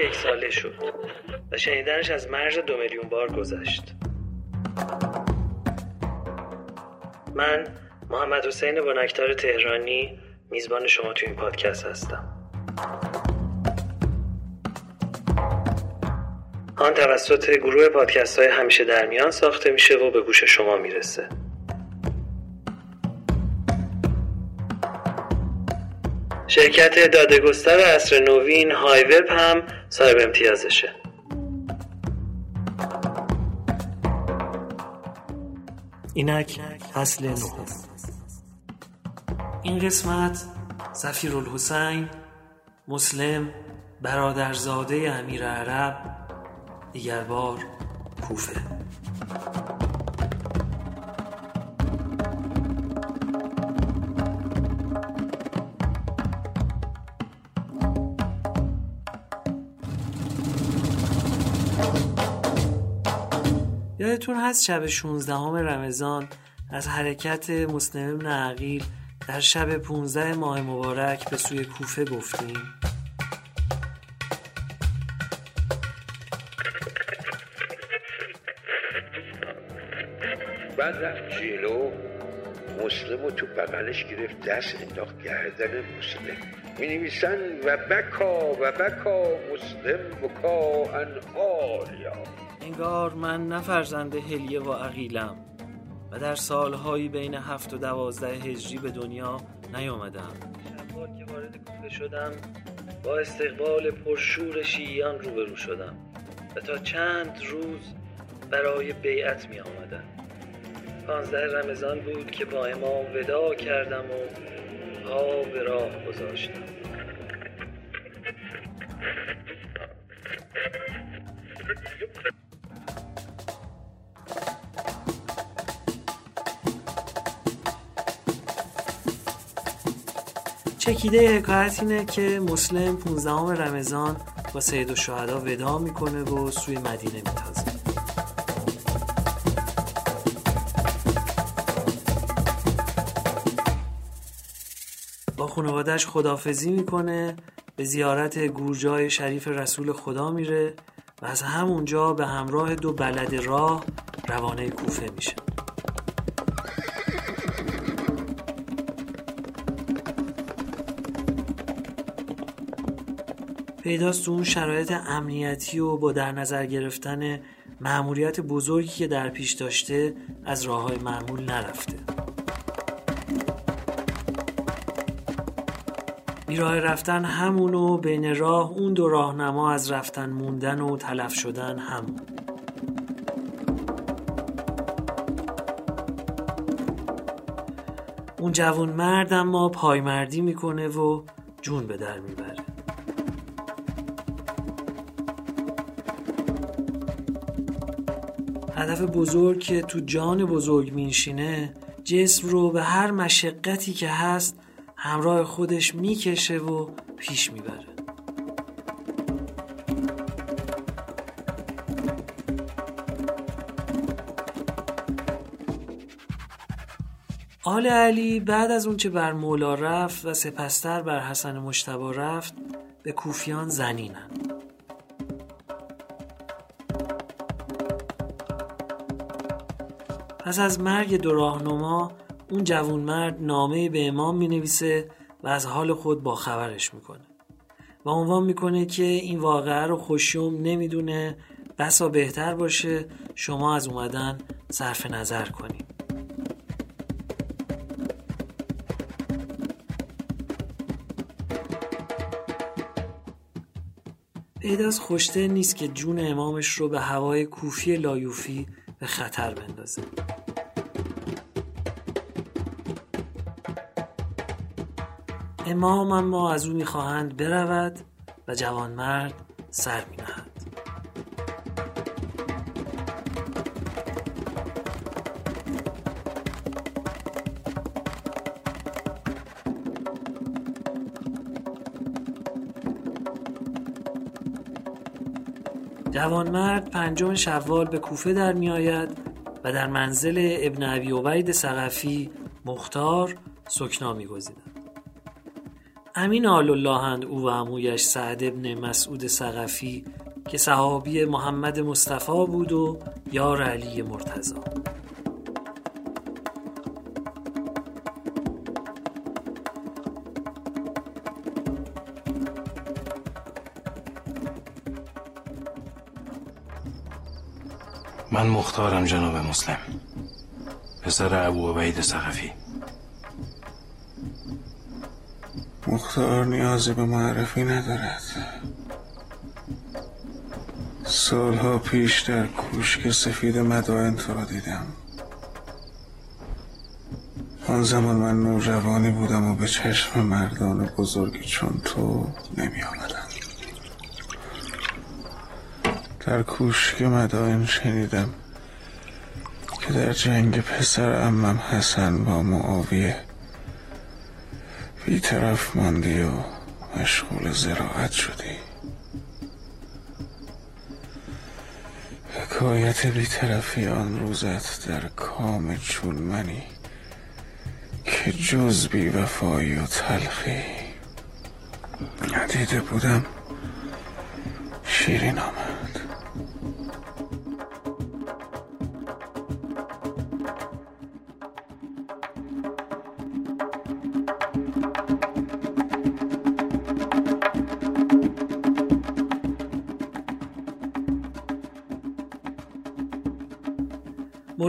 یک ساله شد و شنیدنش از مرز دو میلیون بار گذشت. من محمد حسین بنکتار تهرانی میزبان شما تو این پادکست هستم. آن توسط گروه پادکست های همیشه در میان ساخته میشه و به گوش شما می‌رسه. شرکت دادگستر اصر نوین های وب هم صاحب امتیازشه اینک فصل نه. این قسمت زفیر الحسین مسلم برادرزاده امیر عرب دیگر بار کوفه. یادتون هست شب 16 رمضان از حرکت مسلم ابن عقیل در شب 15 ماه مبارک به سوی کوفه گفتیم؟ بعد رفت جلو مسلم رو تو بغلش گرفت دست انداخت گردن مسلم. می نویسن و بکا و بکا مسلم بکا انحالیا انگار من نه فرزند هلیه و عقیلم و در سالهایی بین هفت و دوازده هجری به دنیا نیامدم. شبار که وارد کوفه شدم با استقبال پرشور شیعیان روبرو شدم و تا چند روز برای بیعت می آمدن پانزده رمضان بود که با امام ودا کردم و پا به راه گذاشتم. چکیده حکایت اینه که مسلم 15 رمضان با سید و شهدا ودا می‌کنه و سوی مدینه میتازه. با خانوادش خدافزی می‌کنه به زیارت گورجای شریف رسول خدا میره و از همونجا به همراه دو بلد راه روانه کوفه میشه. پیداست تو اون شرایط امنیتی و با در نظر گرفتن معمولیت بزرگی که در پیش داشته از راه های معمول نرفته. بیراه رفتن همون بین راه اون دو راهنما از رفتن موندن و تلف شدن همون اون جوون مرد اما پایمردی می‌کنه و جون به در می‌بره. هدف بزرگ که تو جان بزرگ مینشینه جسم رو به هر مشقتی که هست همراه خودش می‌کشه و پیش می‌بره. آل علی بعد از اونچه بر مولا رفت و سپستر بر حسن مشتبا رفت به کوفیان زنینن. پس از مرگ دو راهنما اون جوون مرد نامه به امام می نویسه و از حال خود با خبرش می‌کنه. و عنوان می‌کنه که این واقعه رو خوشیوم نمی‌دونه بسا بهتر باشه شما از اومدن صرف نظر کنیم پیداست خوشته نیست که جون امامش رو به هوای کوفی لایوفی به خطر بندازه. امام اما از او می‌خواهند برود و جوانمرد سر مینهد جوانمرد پنجم شوال به کوفه در می آید و در منزل ابن ابی عبید سقفی مختار سکنا می امین آل اللهند او و امویش سعد ابن مسعود سقفی که صحابی محمد مصطفی بود و یار علی مرتضا من مختارم جناب مسلم. پسر ابو عبید سقفی مختار نیازی به معرفی ندارد. سالها پیش در کوشک سفید مدائن تو را دیدم. آن زمان من نوجوانی بودم و به چشم مردان بزرگی چون تو نمی آمدم. در کوشک مدائن شنیدم که در جنگ پسر امم حسن با معاویه بیطرف ماندی و مشغول زراعت شدی. حکایت بیطرفی آن روزت در کام چون منی که جز بی وفایی و تلخی. ندیده بودم شیرین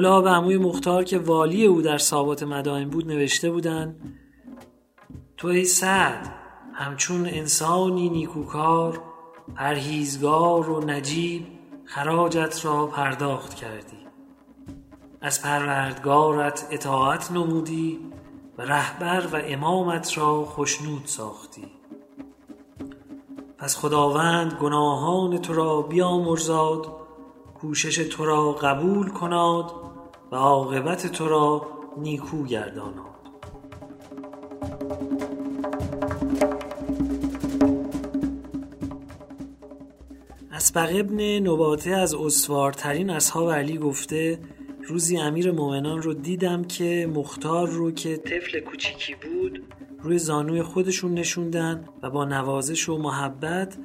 ملا به عموی مختار که والی او در سابات مدائن بود نوشته بودند تو ای سعد همچون انسانی نیکوکار پرهیزگار و نجیب خراجت را پرداخت کردی. از پروردگارت اطاعت نمودی و رهبر و امامت را خشنود ساختی. پس خداوند گناهان تو را بیامرزاد کوشش تو را قبول کناد و عاقبت تو را نیکو گرداناد اسبق ابن نباته از استوارترین اصحاب علی گفته روزی امیر مومنان رو دیدم که مختار رو که طفل کوچیکی بود روی زانوی خودشون نشوندن و با نوازش و محبت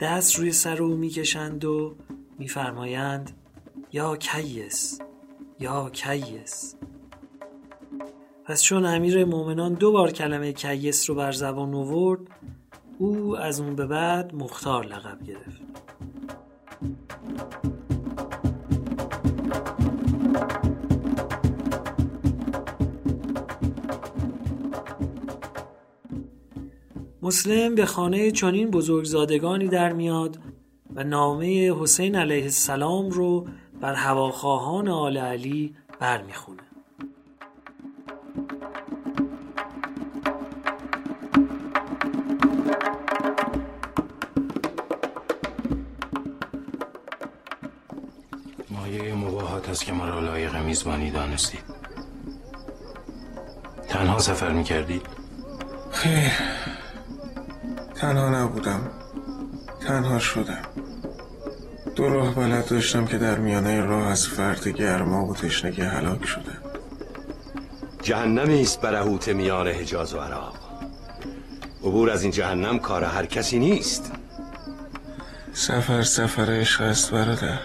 دست روی سر او می‌کشند و میفرمایند یا کیس یا کیس. پس چون امیر مؤمنان دو بار کلمه کیس رو بر زبان آورد او از اون به بعد مختار لقب گرفت. مسلم به خانه چنین بزرگزادگانی در میاد و نامه حسین علیه السلام رو بر هواخواهان آل علی برمیخونه. مایه مباهات است که مرا لایق میزبانی دانستید. تنها سفر می‌کردید؟ خیر. تنها نبودم. تنها شدم. دو راه بلد داشتم که در میانه راه از فرد گرما و تشنگی هلاک شدم جهنمی است برهوت میان حجاز و عراق عبور از این جهنم کار هر کسی نیست سفر سفر عشق است برادر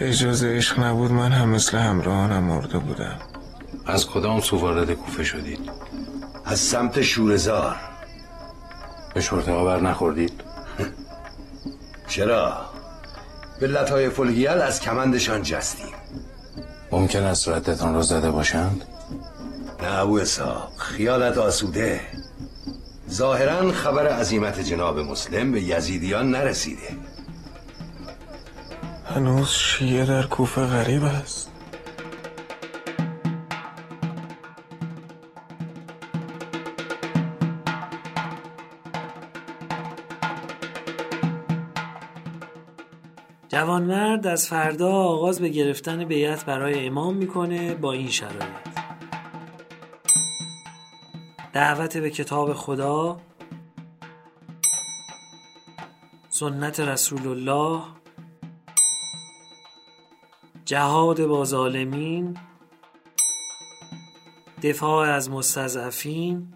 اجازه عشق نبود من هم مثل همراهانم مرده بودم از کدام سو وارد کوفه شدید؟ از سمت شورزار به شرطه ها بر نخوردید؟ چرا؟ به لطای فلگیل از کمندشان جستیم. ممکن است ردتان را زده باشند؟ نه ابو اسحاق خیالت آسوده. ظاهرا خبر عظیمت جناب مسلم به یزیدیان نرسیده. هنوز شیعه در کوفه غریب است. جوانمرد از فردا آغاز به گرفتن بیعت برای امام می‌کنه با این شرایط. دعوت به کتاب خدا سنت رسول الله جهاد با ظالمین دفاع از مستضعفین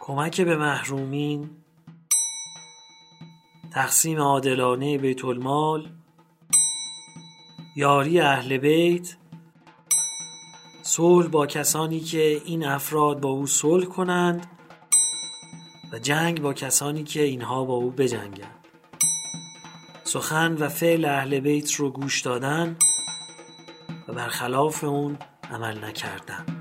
کمک به محرومین. تقسیم عادلانه بیت المال یاری اهل بیت صلح با کسانی که این افراد با او صلح کنند و جنگ با کسانی که اینها با او بجنگند. سخن و فعل اهل بیت رو گوش دادن و برخلاف اون عمل نکردن.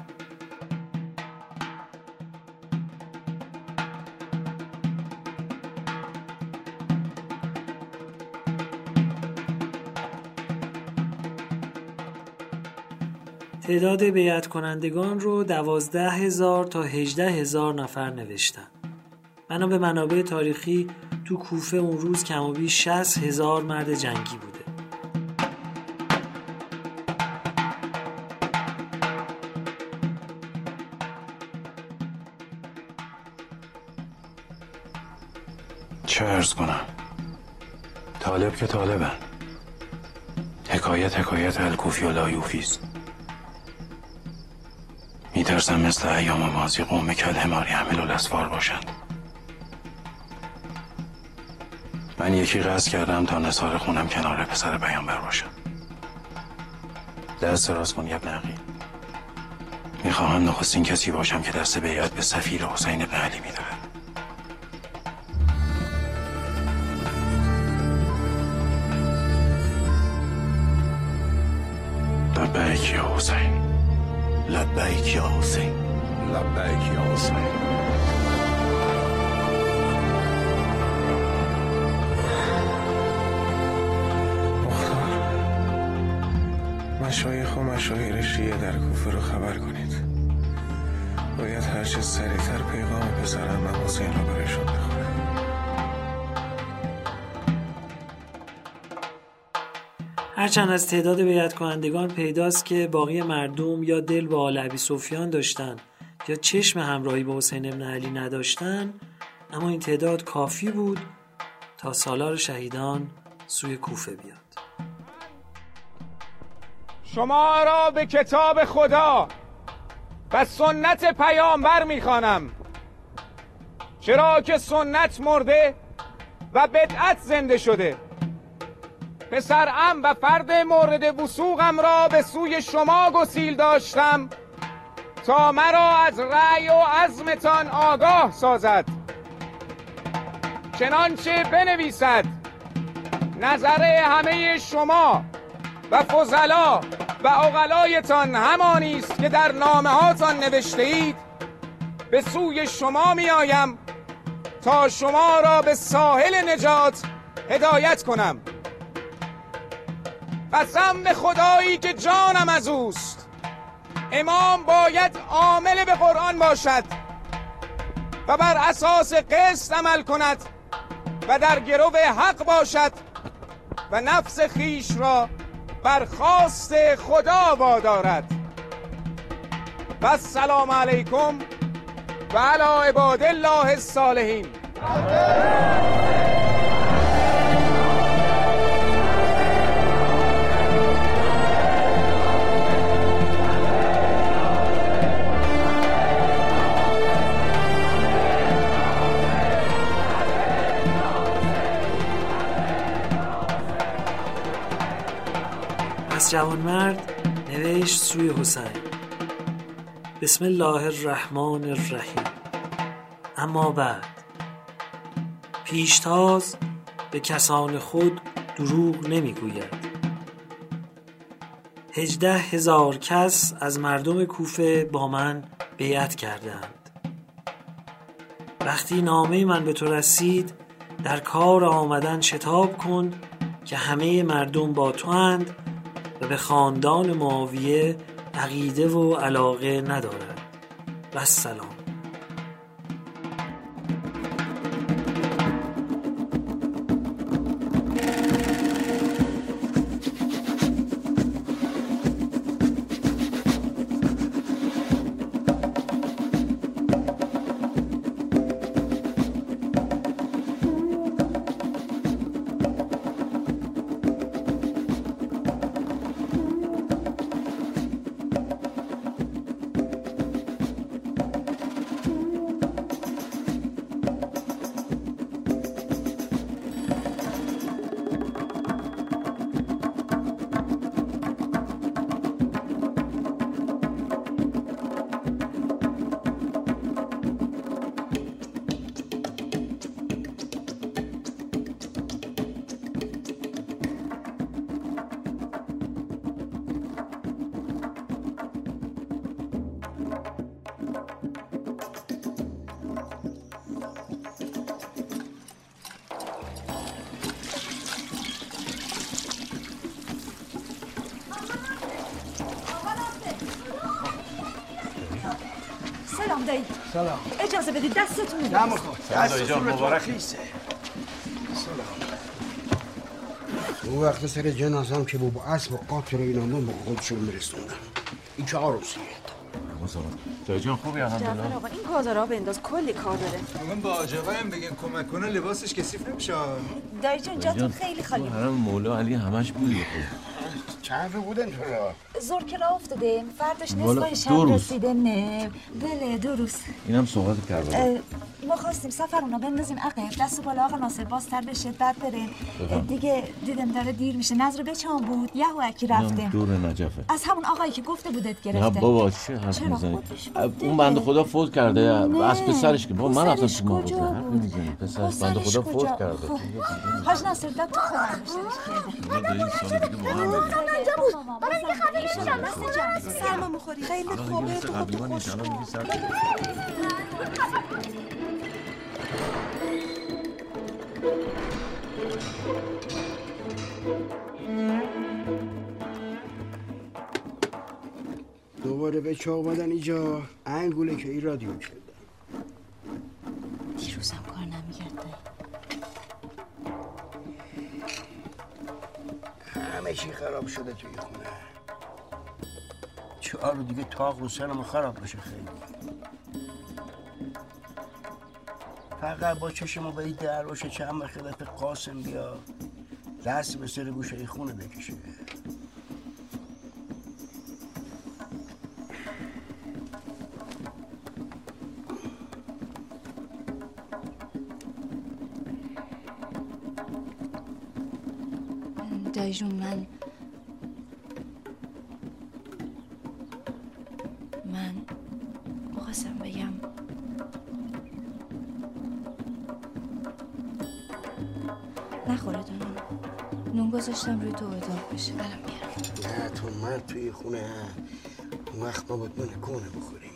تعداد بیعت کنندگان رو دوازده هزار تا هجده هزار نفر نوشتن. بنا به منابع تاریخی تو کوفه اون روز کم و بیش 60 هزار مرد جنگی بوده. چه عرض کنم؟ طالب که طالبن. حکایت حکایت الکوفی و لایوفی‌ست میترسم مثل ایام مازی قوم کالحمار یحمل الاسفار باشند. من یکی قصد کردم تا نثار خونم کنار پسر پیامبر باشم دست راست کن یابن عقیل. می‌خواهم نخستین کسی باشم که دست بیعت به سفیر حسین بن علی می‌دهد. باید هرچه سریعتر پیغام پسرم و حسین رو برایشون بخونم. هرچند از تعداد بیعت کنندگان پیداست که باقی مردم یا دل با آل ابی سفیان داشتن یا چشم همراهی با حسین ابن علی نداشتن اما این تعداد کافی بود تا سالار شهیدان سوی کوفه بیاد. شما را به کتاب خدا و سنت پیامبر می‌خوانم. چرا که سنت مرده و بدعت زنده شده. پسرم و فرد مورد وسوقم را به سوی شما گسیل داشتم تا مرا از رأی و عزمتان آگاه سازد. چنانچه بنویسد نظر همه شما و فضلا و اقلایتان همانی است که در نامه هاتان نوشته اید به سوی شما می آیم تا شما را به ساحل نجات هدایت کنم. قسم به خدایی که جانم از اوست. امام باید عامل به قرآن باشد و بر اساس قسط عمل کند و در گرو حق باشد و نفس خیش را بر خواست خدا وادارد. و السلام علیکم و علی عباد الله الصالحین. پس جوانمرد نوشت سوی حسین. بسم الله الرحمن الرحیم. اما بعد. پیشتاز به کسان خود دروغ نمی‌گوید. هجده هزار کس از مردم کوفه با من بیعت کردند. وقتی نامه من به تو رسید در کار آمدن شتاب کن که همه مردم با تو اند و به خاندان معاویه عقیده و علاقه ندارد. و سلام سلام دایی سلام. اجازه بدید دستتون نه مخواد دستتون مبارک. سلام. اون وقت سر جنازم که بابا اسب و قاطر و اینا من به خودشون میرسوندم. این چه عروسیه دایی جان خوبی؟ جعفر آقا این گازارا بنداز کلی کار داره. من با آجاقا هم بگن کمک کنه لباسش کثیف نمیشه. دایی جان جاتون خیلی خالی. حرم مولا علی همش بودی چند بودن تو را زور که راه افتاده فرداش دو شب. رسیده نه. بله دو روز. اینم صحبت کربلا ما خواستیم سفر اونا بندازیم عقب دست بالا آقا ناصر بازتر بشه بعد بریم. دیگه دیدم داره دیر میشه. نظر بچان بود؟ یهو اکی رفتیم دور نجفه. از همون آقایی که گفته بودت نه گرفته. بابا چه حرف می‌زنی؟ اون بنده خدا فوت کرده. نه. از پسرش که بابا من رفتم تو حرف بود؟ پسرش بنده خدا؟ فوت کرده. خب. حاج ناصر داد تو خودم جمع سرما مخوری خیلی خوبه. تو. خوش دیگه سر- دوباره به چه آمدن اینجا؟ انگوله که این رادیو کرده دیروزم کار نمی‌کرد همه چی خراب شده توی خونه. چهار رو دیگه تاق رو سرم خراب بشه خیلی. فقط با چشم این در باشه چند خدمت قاسم بیا. دست به سر گوشه خونه بکشه. جون من بشه الان میارم نه تو من توی خونه اون وقت ما باید من کنه بخوریم.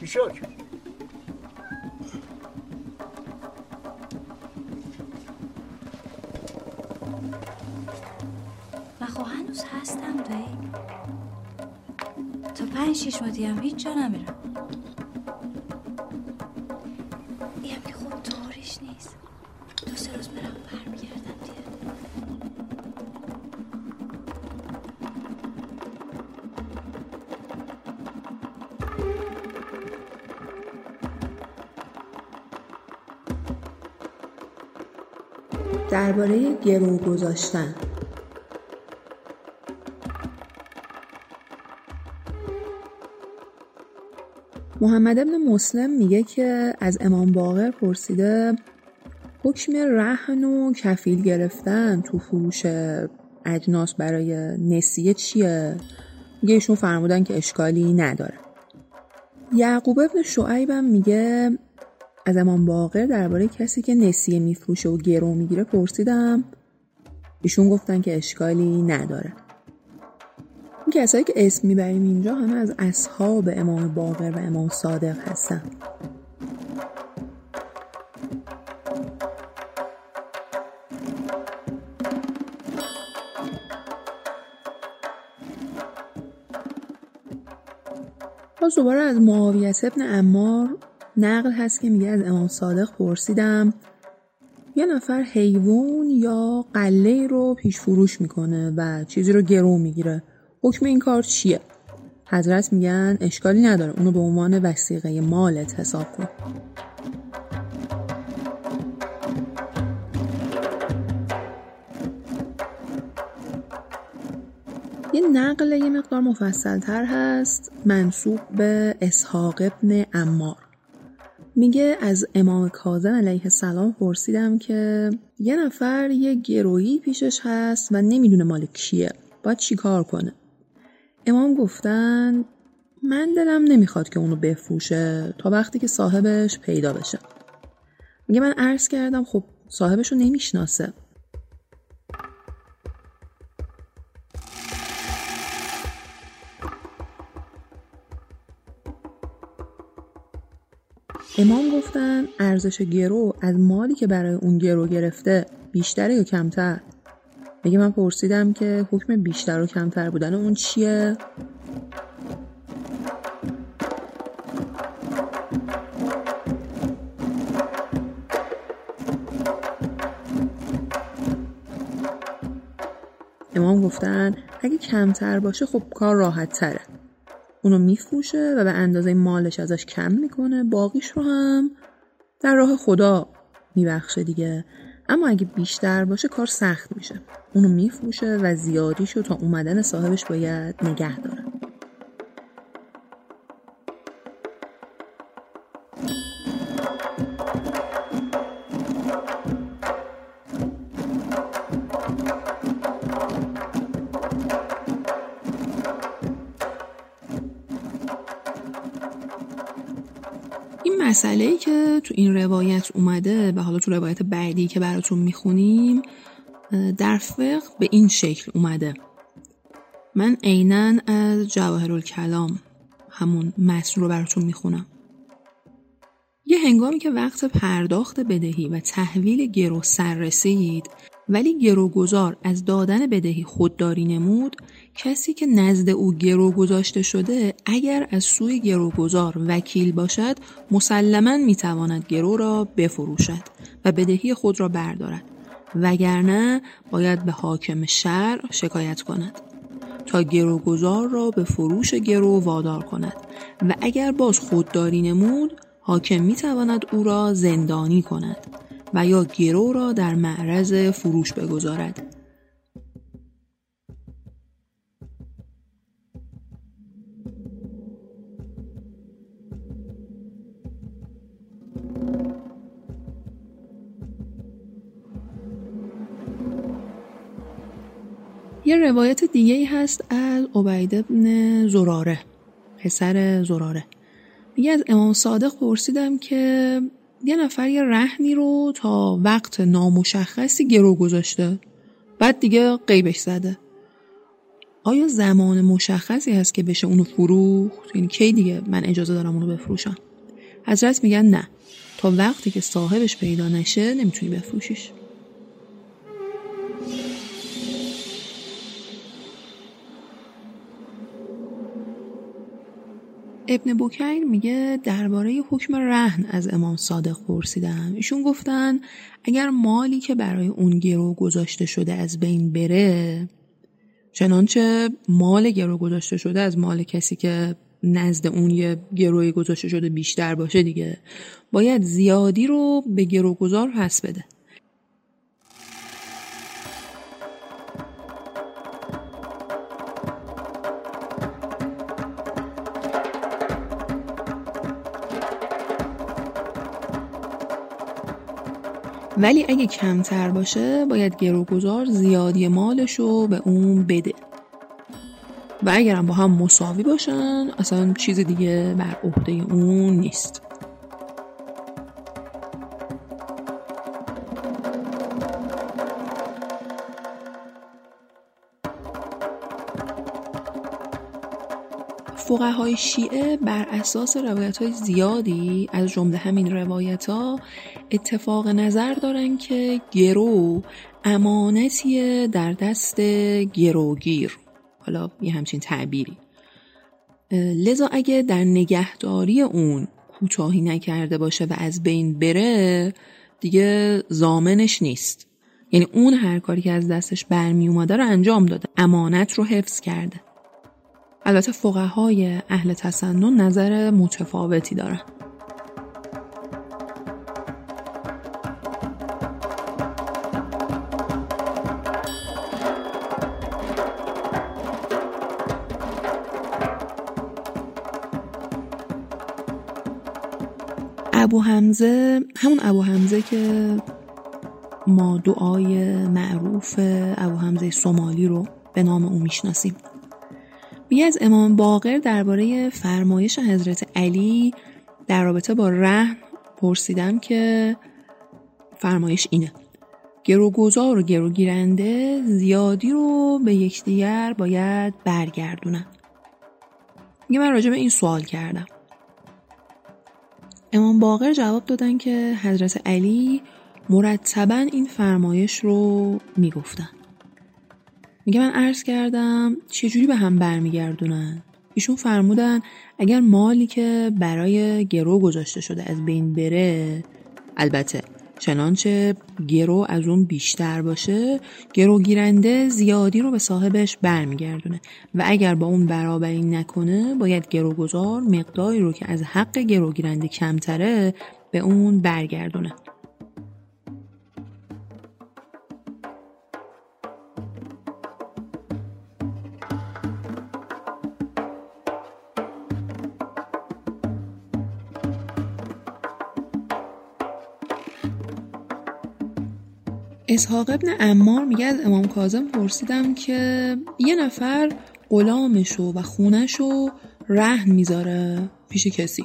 بیشاک من خب هنوز هستم دایی. تا پنج شیش ماهی هم هیچ جا نمیرم. درباره گرو گذاشتن محمد ابن مسلم میگه که از امام باقر پرسیده حکم رهن و کفیل گرفتن تو فروش اجناس برای نسیه چیه؟ میگه ایشون فرمودن که اشکالی نداره یعقوب ابن شعیبم میگه از امام باقر درباره کسی که نسیه میفروشه و گرو می‌گیره پرسیدم. ایشون گفتن که اشکالی نداره. این کسایی که اسم می‌بریم اینجا همه از اصحاب امام باقر و امام صادق هستن. باز دوباره از معاویت ابن امار نقل هست که میگه از امام صادق پرسیدم یه نفر حیوان یا قله رو پیش فروش می‌کنه و چیزی رو گرو می‌گیره. حکم این کار چیه؟ حضرت میگن اشکالی نداره اونو به عنوان وسیقه مالت حساب کن. یه نقل یه مقدار مفصل تر هست منصوب به اسحاق ابن امار میگه از امام کاظم علیه السلام پرسیدم که یه نفر یه گرویی پیشش هست و نمی‌دونه مال کیه. باید چیکار کنه؟ امام گفتن من دلم نمی‌خواد که اونو بفروشه تا وقتی که صاحبش پیدا بشه. میگه من عرض کردم خب صاحبش رو نمی‌شناسه. امام گفتن ارزش گرو از مالی که برای اون گرو گرفته بیشتره یا کمتر؟ میگه من پرسیدم که حکم بیشتر و کمتر بودن اون چیه؟ امام گفتن اگه کمتر باشه خب کار راحت تره اونو میفروشه و به اندازه مالش ازش کم می‌کنه باقیش رو هم در راه خدا میبخشه دیگه. اما اگه بیشتر باشه کار سخت میشه. اونو میفروشه و زیادیشو تا اومدن صاحبش باید نگه داره. تو این روایت اومده و حالا تو روایت بعدی که براتون می‌خونیم در فقه به این شکل اومده. من عینا از جواهر کلام همون متن رو براتون می‌خونم. یه هنگامی که وقت پرداخت بدهی و تحویل گرو سر رسید ولی گروگذار از دادن بدهی خودداری نمود کسی که نزد او گرو گذاشته شده اگر از سوی گروگذار وکیل باشد مسلما می‌تواند گرو را بفروشد و بدهی خود را بردارد. وگرنه باید به حاکم شهر شکایت کند تا گروگذار را به فروش گرو وادار کند و اگر باز خودداری نمود حاکم می‌تواند او را زندانی کند و یا گرو را در معرض فروش بگذارد. یه روایت دیگه ای هست از عبید ابن زراره پسر زراره. میگه از امام صادق پرسیدم که یه نفر یه رهنی رو تا وقت نامشخصی گرو گذاشته بعد دیگه قیبش زده. آیا زمان مشخصی هست که بشه اونو فروخت؟ یعنی کی دیگه من اجازه دارم اونو بفروشم؟ حضرت میگن نه. تا وقتی که صاحبش پیدا نشه نمی‌تونی بفروشیش. ابن بوکیر میگه درباره حکم رهن از امام صادق پرسیدم. ایشون گفتن اگر مالی که برای اون گرو گذاشته شده از بین بره چنانچه مال گرو گذاشته شده از مال کسی که نزد اون یه گروی گذاشته شده بیشتر باشه دیگه باید زیادی رو به گروگذار پس بده. ولی اگه کمتر باشه باید گروگذار زیادی مالش رو به اون بده. و اگرم با هم مساوی باشن اصلا چیز دیگه بر عهده اون نیست. فقهای شیعه بر اساس روایت های زیادی از جمله همین روایت ها اتفاق نظر دارن که گرو امانتی در دست گروگیر. حالا یه همچین تعبیری. لذا اگه در نگهداری اون کوتاهی نکرده باشه و از بین بره دیگه زامنش نیست. یعنی اون هر کاری که از دستش برمی اومده رو انجام داده امانت رو حفظ کرده. البته فقهای اهل تسنن نظر متفاوتی دارن. ابو حمزه همون ابو حمزه که ما دعای معروف ابو حمزه سومالی رو به نام او می‌شناسیم. میگه از امام باقر درباره فرمایش حضرت علی در رابطه با رحم پرسیدم که فرمایش اینه. گروگذار و گروگیرنده زیادی رو به یکدیگر باید برگردونن. میگه من راجع به این سوال کردم. امام باقر جواب دادن که حضرت علی مرتبا این فرمایش رو می‌گفتن. میگه من عرض کردم چجوری به هم برمیگردونن؟ ایشون فرمودن اگر مالی که برای گرو گذاشته شده از بین بره البته چنانچه گرو از اون بیشتر باشه گرو گیرنده زیادی رو به صاحبش برمیگردونه و اگر با اون برابری نکنه باید گروگذار مقداری رو که از حق گرو گیرنده کمتره به اون برگردونه. اسحاق ابن امار میگه از امام کاظم پرسیدم که یه نفر غلامشو و خونشو رهن می‌ذاره پیش کسی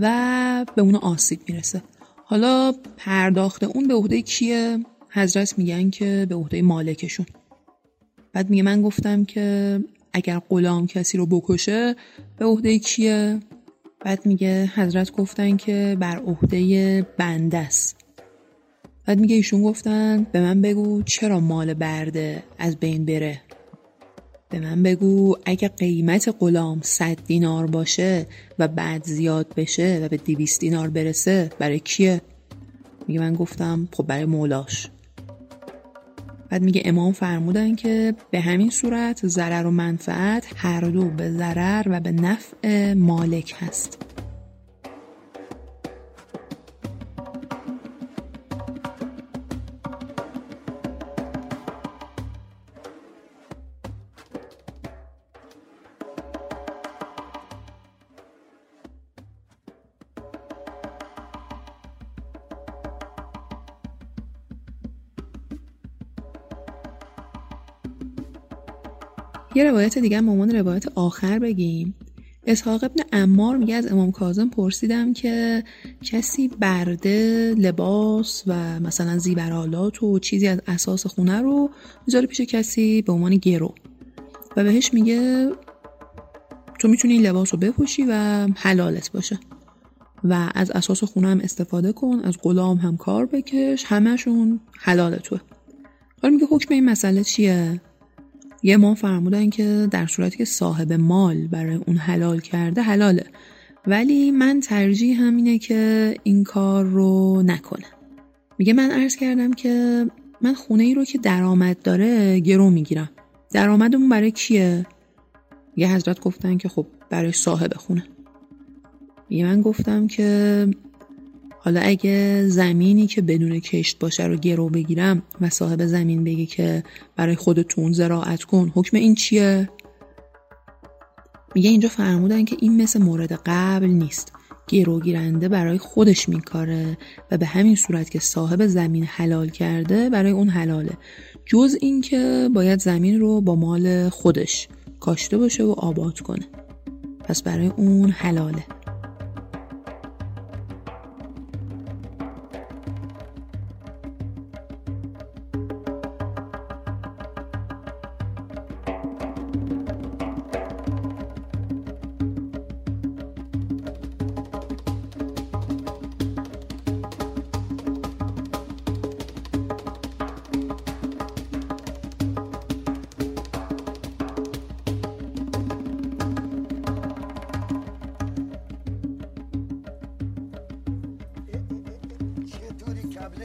و به اون آسیب می‌رسه. حالا پرداخت اون به عهده کیه؟ حضرت میگن که به عهده مالکشون. بعد میگه من گفتم که اگر غلام کسی رو بکشه به عهده کیه؟ بعد میگه حضرت گفتن که بر عهده بنده است. بعد میگه ایشون گفتن به من بگو چرا مال برده از بین بره. به من بگو اگه قیمت غلام 100 دینار باشه و بعد زیاد بشه و به 200 دینار برسه برای کیه؟ میگه من گفتم خب برای مولاش. بعد میگه امام فرمودن که به همین صورت ضرر و منفعت هر دو به ضرر و به نفع مالک هست. یه روایت دیگه به عنوان روایت آخر بگیم. اسحاق ابن امار میگه از امام کاظم پرسیدم که کسی برده لباس و مثلا زیورالات و چیزی از اساس خونه رو می‌ذاره پیش کسی به عنوان گرو و بهش میگه تو می‌تونی این لباس رو بپوشی و حلالت باشه و از اساس خونه هم استفاده کن از غلام هم کار بکش همشون حلال توه حالا میگه حکم این مسئله چیه؟ یه ما فرمودن که در صورتی که صاحب مال برای اون حلال کرده حلاله. ولی من ترجیح همینه که این کار رو نکنه میگه من عرض کردم که من خونه ای رو که درآمد داره گرو می‌گیرم. درآمدمون برای کیه؟ یه حضرت گفتن که خب برای صاحب خونه. میگه من گفتم که حالا اگه زمینی که بدون کشت باشه رو گرو بگیرم و صاحب زمین بگه که برای خودتون زراعت کن حکم این چیه؟ میگه اینجا فرمودن که این مثل مورد قبل نیست. گرو گیرنده برای خودش میکاره و به همین صورت که صاحب زمین حلال کرده برای اون حلاله. جز اینکه باید زمین رو با مال خودش کاشته باشه و آباد کنه. پس برای اون حلاله.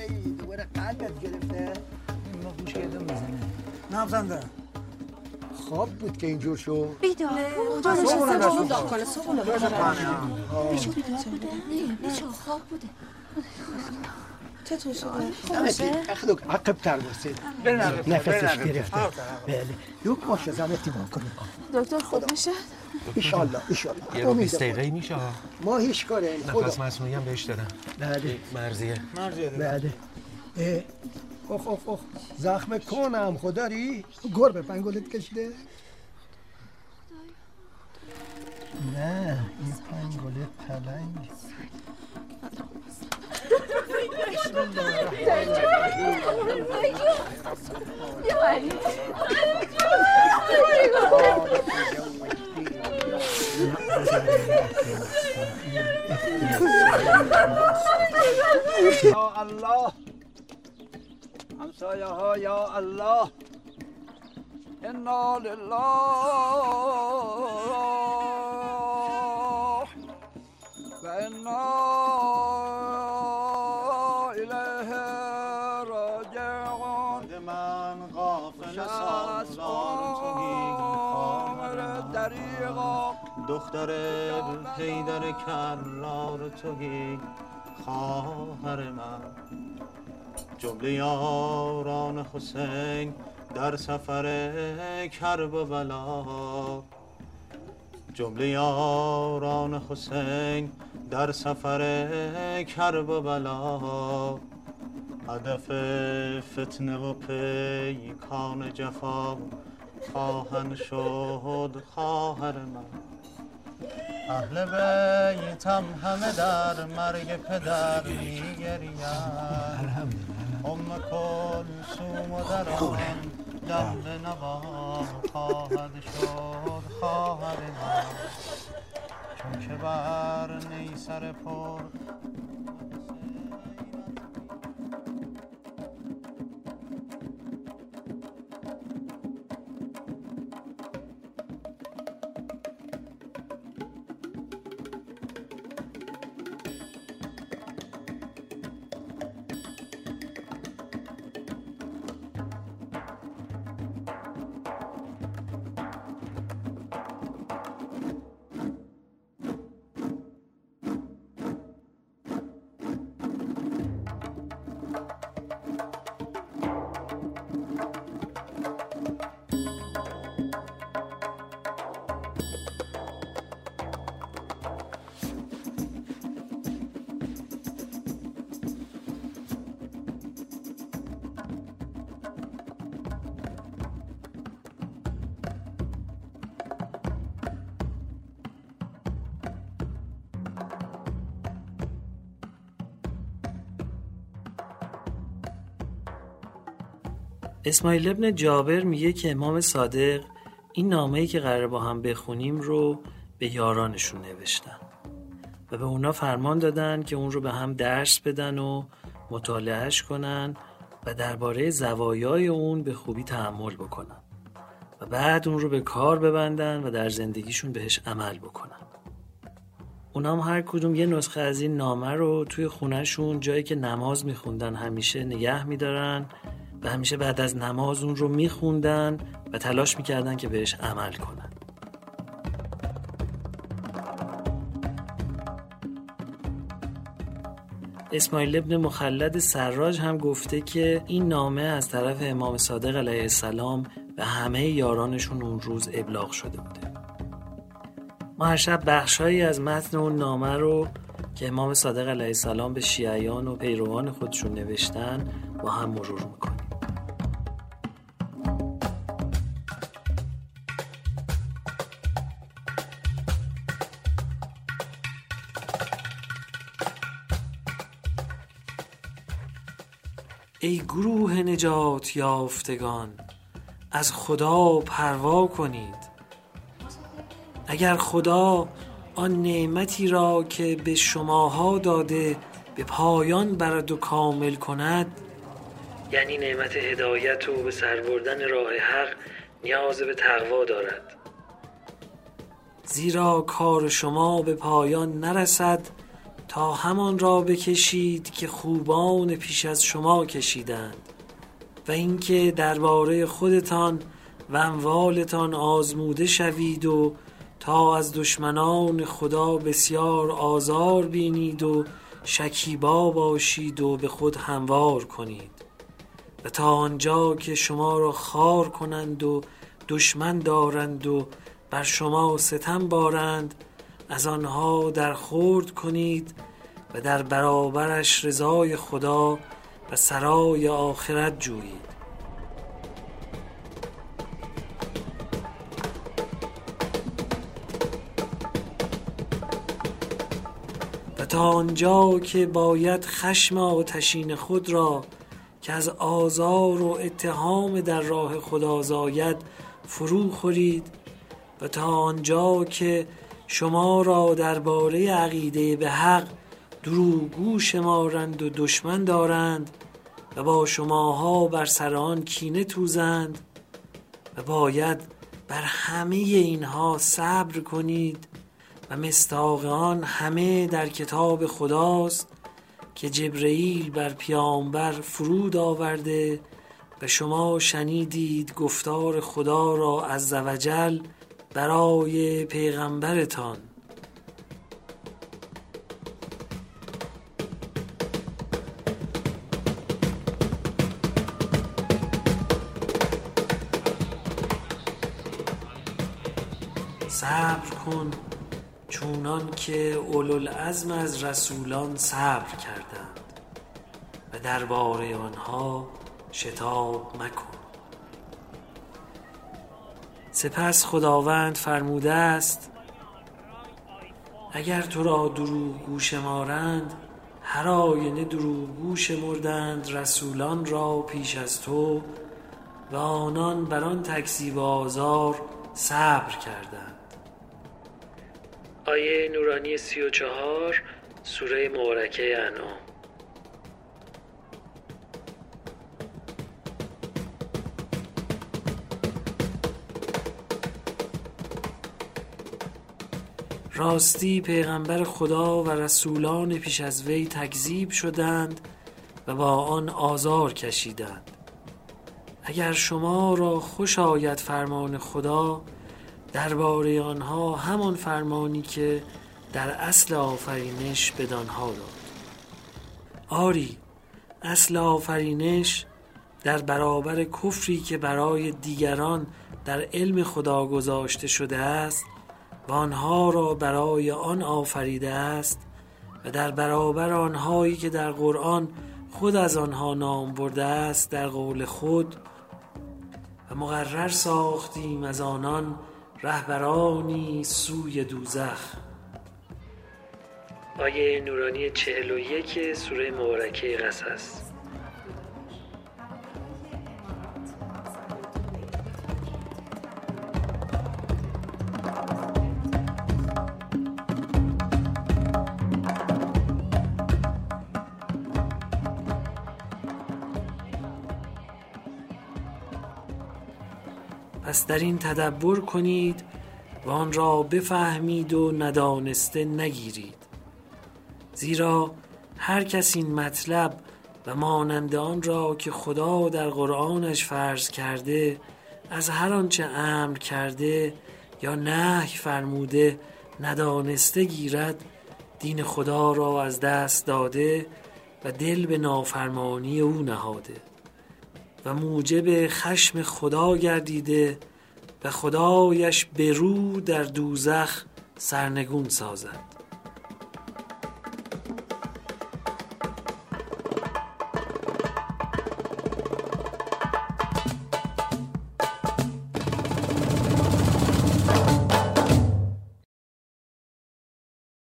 ای دوباره قلبت گرفته. ما گوش کردم می‌زنه نبزنده خواب بود که اینجور شو بیدار صبح نشسته بود. کنه صبح آه. بچه خواب بوده چطور شده؟ اخدو عقب تر بسید نفسش گرفته. بله. یک باشه زمتی با کنه دکتر خوب میشه؟ ایشالله ایشالله. یه رو 20 دقیقه میشه ما هیچ کاره خدا نفس مصنوعی هم بهش دادم بله. مرزیه بله. اه، اخ اخ اخ زخم کنم خداری گربه پنگولت کشیده. نه این پنگوله پلنگ. بسم الله. همسایه ها یا الله. انا لله و انا اله راجعون. من غافل سالار دریغا. دختر پیدر کرار توهی خواهر من. جمله یاران حسین در سفر کرب و بلا. جمله یاران حسین در سفر کرب و بلا. هدف فتنه و پیکان جفا خواهن شد خواهر من. اهل بیتم همه در مرگ پدر میگریم ام کلسوم و در آن لحن نوا خواهد شد خواهر من چون که بر نیسر پر اسماعیل ابن جابر میگه که امام صادق این نامه‌ای که قرار با هم بخونیم رو به یارانشون نوشتن و به اونا فرمان دادن که اون رو به هم درس بدن و مطالعهش کنن و درباره زوایای اون به خوبی تحمل بکنن و بعد اون رو به کار ببندن و در زندگیشون بهش عمل بکنن. اونا هم هر کدوم یه نسخه از این نامه رو توی خونهشون جایی که نماز میخوندن همیشه نگه میدارن و همیشه بعد از نماز اون رو میخوندن و تلاش می‌کردن که بهش عمل کنن. اسماعیل ابن مخلد سراج هم گفته که این نامه از طرف امام صادق علیه السلام به همه یارانشون اون روز ابلاغ شده بوده. ما هر شب بخشهایی از متن اون نامه رو که امام صادق علیه السلام به شیعیان و پیروان خودشون نوشتن با هم مرور می‌کنیم. ای گروه نجات یافتگان از خدا پروا کنید. اگر خدا آن نعمتی را که به شماها داده به پایان برد و کامل کند یعنی نعمت هدایت و به سر بردن راه حق نیاز به تقوا دارد. زیرا کار شما به پایان نرسد تا همان را بکشید که خوبان پیش از شما کشیدند و اینکه درباره خودتان و اموالتان آزموده شوید و تا از دشمنان خدا بسیار آزار بینید و شکیبا باشید و به خود هموار کنید و تا آنجا که شما را خار کنند و دشمن دارند و بر شما ستم بارند از آنها در خورد کنید و در برابرش رضای خدا و سرای آخرت جویید. و تا آنجا که باید خشم آتشین خود را که از آزار و اتهام در راه خدا زاید فرو خورید و تا آنجا که شما را درباره عقیده به حق دروغگو شمارند و دشمن دارند و با شماها بر سر آن کینه توزند و باید بر همه اینها صبر کنید و مستاق آن همه در کتاب خداست که جبرئیل بر پیامبر فرود آورده و شما شنیدید گفتار خدا را از زوجل برای پیغمبرتان. صبر کن چونان که اولوالعزم از رسولان صبر کردند و درباره آنها شتاب مکن. سپس خداوند فرموده است اگر تو را دروغگو شمارند هر آینه دروغگو شمردند رسولان را پیش از تو و آنان بر آن تکذیب و آزار صبر کردند. آیه نورانی سی و چهار سوره مبارکه انعام. راستی پیغمبر خدا و رسولان پیش از وی تکذیب شدند و با آن آزار کشیدند. اگر شما را خوش آید فرمان خدا درباره آنها همان فرمانی که در اصل آفرینش بدانها داد. آری اصل آفرینش در برابر کفری که برای دیگران در علم خدا گذاشته شده است و آنها را برای آن آفریده است و در برابر آنهایی که در قرآن خود از آنها نام برده است در قول خود و مقرر ساختیم از آنان رهبرانی سوی دوزخ. آیه نورانی چهل و یک سوره مبارکه قصص در این تدبر کنید و آن را بفهمید و ندانسته نگیرید. زیرا هر کس این مطلب و مانند آن را که خدا در قرآنش فرض کرده از هر آنچه امر کرده یا نهی فرموده ندانسته گیرد دین خدا را از دست داده و دل به نافرمانی او نهاده و موجب خشم خدا گردیده و خدایش به رو در دوزخ سرنگون سازد.